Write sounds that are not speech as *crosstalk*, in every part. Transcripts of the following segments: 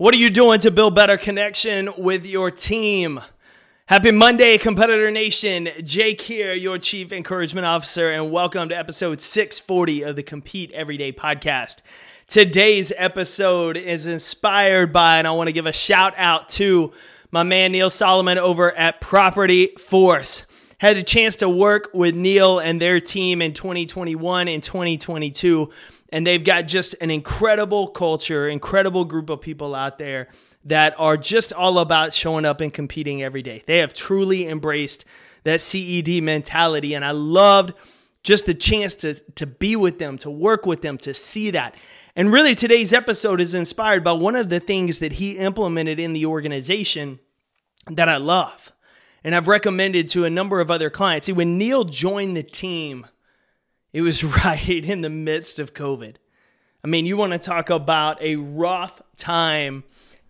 What are you doing to build better connection with your team? Happy Monday, Competitor Nation. Jake here, your Chief Encouragement Officer, and welcome to episode 640 of the Compete Everyday podcast. Today's episode is inspired by, and I want to give a shout out to my man Neil Solomon over at Property Force. Had a chance to work with Neil and their team in 2021 and 2022 and they've got just an incredible culture, incredible group of people out there that are just all about showing up and competing every day. They have truly embraced that CED mentality. And I loved just the chance to, to be with them, to work with them, to see that. And really, today's episode is inspired by one of the things that he implemented in the organization that I love. And I've recommended to a number of other clients. See, when Neil joined the team, it was *laughs* right in the midst of COVID. I mean, you want to talk about a rough time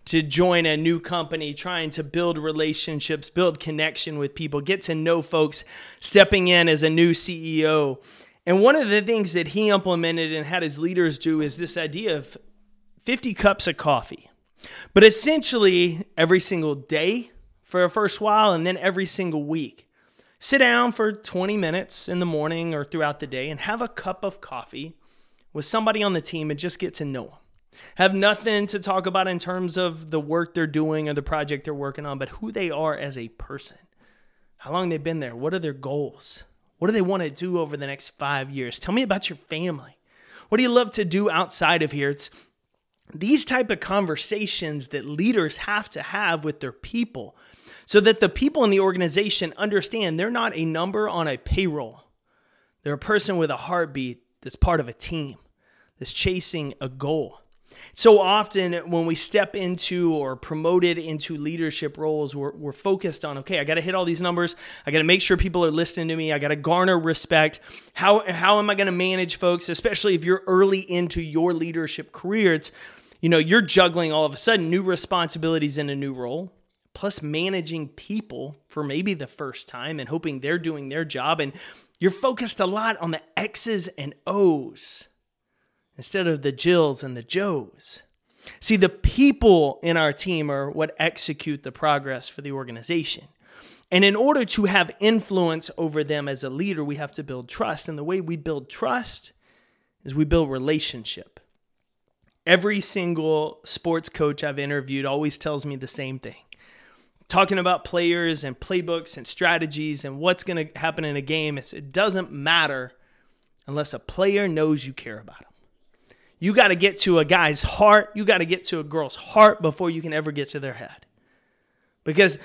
to join a new company, trying to build relationships, build connection with people, get to know folks, stepping in as a new CEO. And one of the things that he implemented and had his leaders do is this idea of 50 cups of coffee. But essentially, every single day for a first while, and then every single week sit down for 20 minutes in the morning or throughout the day and have a cup of coffee with somebody on the team and just get to know them. Have nothing to talk about in terms of the work they're doing or the project they're working on, but who they are as a person. How long they've been there? What are their goals? What do they want to do over the next five years? Tell me about your family. What do you love to do outside of here? It's these type of conversations that leaders have to have with their people so that the people in the organization understand they're not a number on a payroll. They're a person with a heartbeat that's part of a team that's chasing a goal. So often, when we step into or promoted into leadership roles, we're, we're focused on okay, I got to hit all these numbers. I got to make sure people are listening to me. I got to garner respect. How, how am I to manage folks, especially if you're early into your leadership career? It's, you know, you're juggling all of a sudden new responsibilities in a new role plus managing people for maybe the first time and hoping they're doing their job. And you're focused a lot on the X's and O's instead of the Jills and the Joes. See, the people in our team are what execute the progress for the organization. And in order to have influence over them as a leader, we have to build trust. And the way we build trust is we build relationship. Every single sports coach I've interviewed always tells me the same thing talking about players and playbooks and strategies and what's going to happen in a game. It doesn't matter unless a player knows you care about him. You got to get to a guy's heart. You got to get to a girl's heart before you can ever get to their head. Because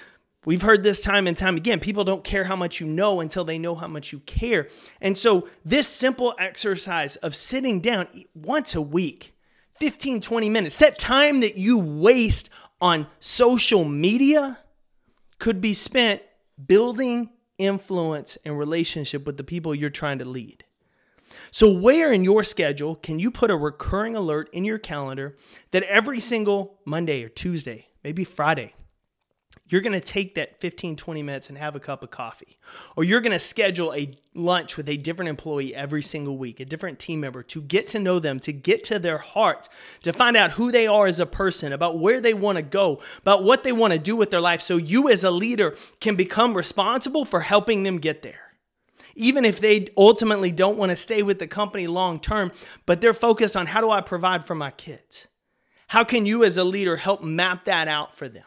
we've heard this time and time again people don't care how much you know until they know how much you care. And so, this simple exercise of sitting down once a week, 15, 20 minutes, that time that you waste on social media could be spent building influence and relationship with the people you're trying to lead. So, where in your schedule can you put a recurring alert in your calendar that every single Monday or Tuesday, maybe Friday, you're going to take that 15, 20 minutes and have a cup of coffee. Or you're going to schedule a lunch with a different employee every single week, a different team member to get to know them, to get to their heart, to find out who they are as a person, about where they want to go, about what they want to do with their life. So you as a leader can become responsible for helping them get there. Even if they ultimately don't want to stay with the company long term, but they're focused on how do I provide for my kids? How can you as a leader help map that out for them?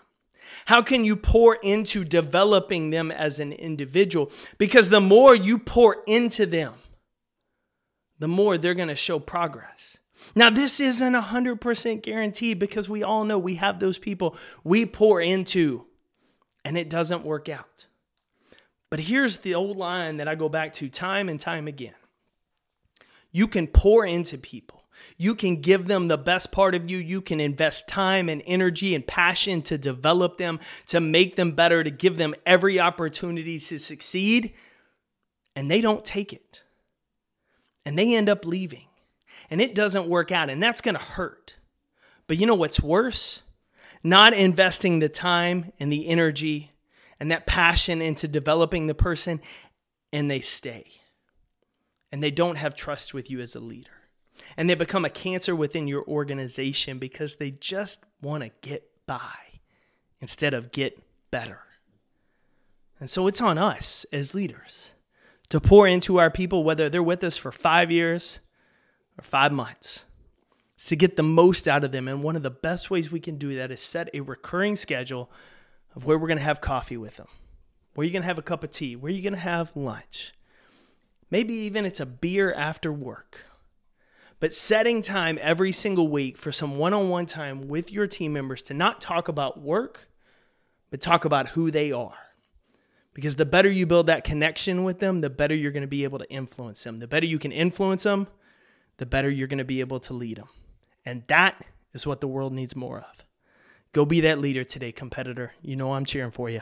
How can you pour into developing them as an individual? Because the more you pour into them, the more they're going to show progress. Now, this isn't 100% guaranteed because we all know we have those people we pour into and it doesn't work out. But here's the old line that I go back to time and time again you can pour into people you can give them the best part of you. You can invest time and energy and passion to develop them, to make them better, to give them every opportunity to succeed. And they don't take it. And they end up leaving. And it doesn't work out. And that's going to hurt. But you know what's worse? Not investing the time and the energy and that passion into developing the person, and they stay. And they don't have trust with you as a leader. And they become a cancer within your organization because they just want to get by instead of get better. And so it's on us as leaders to pour into our people, whether they're with us for five years or five months, to get the most out of them. And one of the best ways we can do that is set a recurring schedule of where we're going to have coffee with them, where you're going to have a cup of tea, where you're going to have lunch. Maybe even it's a beer after work. But setting time every single week for some one on one time with your team members to not talk about work, but talk about who they are. Because the better you build that connection with them, the better you're going to be able to influence them. The better you can influence them, the better you're going to be able to lead them. And that is what the world needs more of. Go be that leader today, competitor. You know I'm cheering for you.